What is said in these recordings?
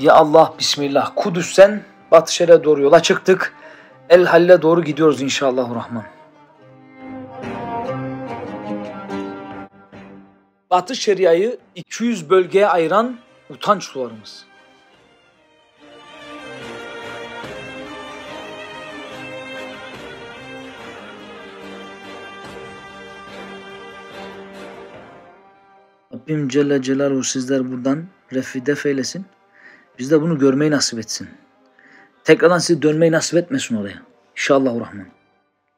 Ya Allah Bismillah. Kudüs'ten Batı Şeria'ya doğru yola çıktık. El Halil'e doğru gidiyoruz inşallahurrahman. Batı Şeria'yı 200 bölgeye ayıran utanç duvarımız. Rabbim Celle Celaluhu sizler buradan refi def eylesin. Biz de bunu görmeyi nasip etsin. Tekrardan sizi dönmeyi nasip etmesin oraya. İnşallah Rahman.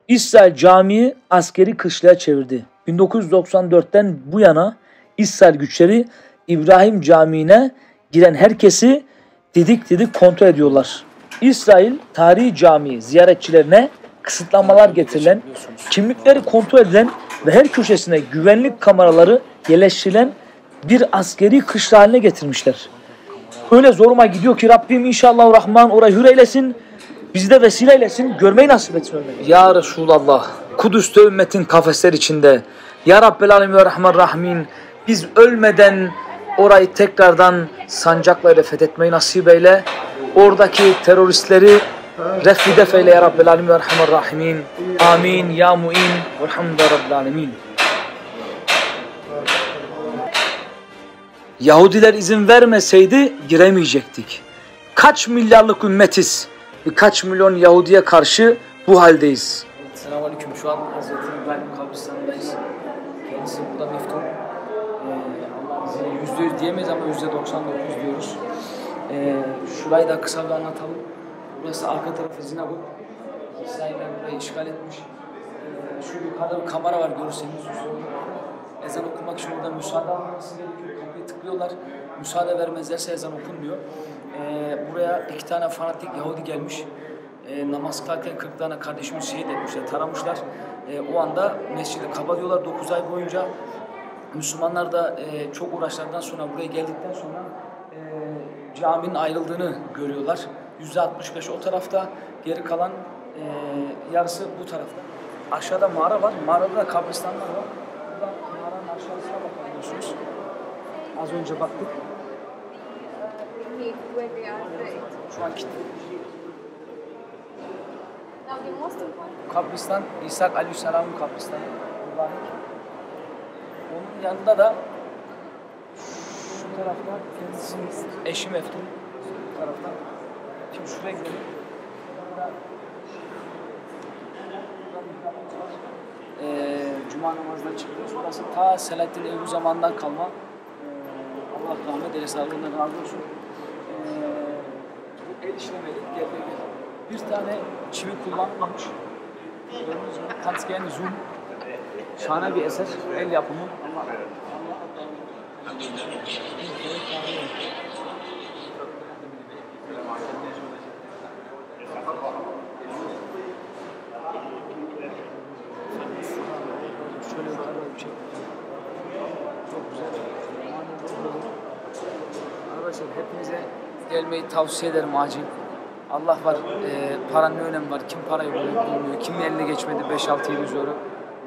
İsrail Camii askeri kışlaya çevirdi. 1994'ten bu yana İsrail güçleri İbrahim Camii'ne giren herkesi didik didik kontrol ediyorlar. İsrail tarihi cami ziyaretçilerine kısıtlamalar getirilen, kimlikleri kontrol edilen ve her köşesine güvenlik kameraları yerleştirilen bir askeri kışla haline getirmişler. Öyle zoruma gidiyor ki Rabbim inşallah Rahman orayı hür eylesin. Bizi de vesile eylesin. Görmeyi nasip etsin ölmeyi. Ya Resulallah. Kudüs'te ümmetin kafesler içinde. Ya Rabbel Alemin ve Rahman Rahmin. Biz ölmeden orayı tekrardan sancakla fethetmeyi nasip eyle. Oradaki teröristleri refi defeyle ya Rabbel Alemin ve Rahman Rahimin. Amin ya muin. Velhamdülillah Rabbil Alemin. Yahudiler izin vermeseydi giremeyecektik. Kaç milyarlık ümmetiz. Birkaç milyon Yahudiye karşı bu haldeyiz. Selamünaleyküm. Şu an Hazreti İbrahim kabristanındayız. Kendisi burada meftun. Ee, Allah'ın izniyle yüzde yüz diyemeyiz ama yüzde doksan dokuz diyoruz. Ee, şurayı da kısa bir anlatalım. Burası arka tarafı Zinabuk. İsrailler burayı işgal etmiş. Ee, şu yukarıda bir kamera var görürseniz. Ezan okumak için orada müsaade alması gerekiyor. Tıklıyorlar. Müsaade vermezlerse ezan okunmuyor. Ee, buraya iki tane fanatik Yahudi gelmiş. Ee, namaz kılarken 40 tane kardeşimiz şehit etmişler, taramışlar. Ee, o anda mescidi kapatıyorlar 9 ay boyunca. Müslümanlar da e, çok uğraşlardan sonra buraya geldikten sonra e, caminin ayrıldığını görüyorlar. %65 o tarafta, geri kalan e, yarısı bu tarafta. Aşağıda mağara var, mağarada da kabristanlar var. Buradan mağaranın aşağısına bakabiliyorsunuz. Az önce baktık. Şu an kilitli. Kabristan, İshak Aleyhisselam'ın kabristanı. Mübarek. Onun yanında da şu tarafta kendisinin eşi Meftun. Bu tarafta. Şimdi şuraya gidelim. Ee, Cuma namazına çıkıyoruz. Burası ta Selahattin Eyyubi zamandan kalma. Allah rahmet eylesin. Allah ondan razı olsun. Ee, el işlemeli. Gel. Bir tane çivi kullanmamış. Gördüğünüz gibi Katsken Zoom. Şahane bir eser. El yapımı. Şöyle yukarıda bir şey. Çok güzel. Arkadaşlar hepinize gelmeyi tavsiye ederim acil. Allah var, e, paranın ne önemi var, kim parayı bulmuyor, kimin eline geçmedi 5-6 yıl sonra.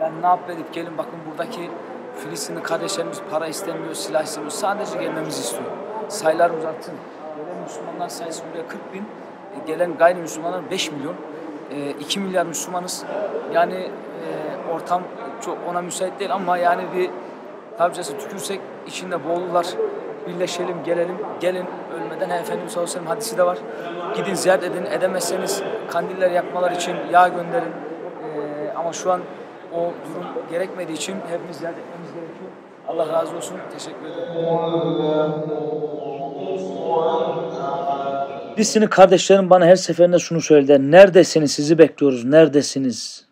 Yani ne yapıp gelin bakın buradaki Filistinli kardeşlerimiz para istemiyor, silah istemiyor, sadece gelmemizi istiyor. Sayılarımız artsın. Gelen Müslümanlar sayısı buraya 40 bin, e, gelen gayrimüslimler 5 milyon. E, 2 milyar Müslümanız. Yani e, ortam çok ona müsait değil ama yani bir tabicası tükürsek içinde boğulurlar. Birleşelim, gelelim, gelin ölmeden Efendimiz sallallahu aleyhi ve sellem hadisi de var. Gidin ziyaret edin, edemezseniz kandiller yakmalar için yağ gönderin. Ee, ama şu an o durum gerekmediği için hepimiz ziyaret etmemiz gerekiyor. Allah razı olsun. Teşekkür ederim. Filistinli kardeşlerim bana her seferinde şunu söylediler. Neredesiniz? Sizi bekliyoruz. Neredesiniz?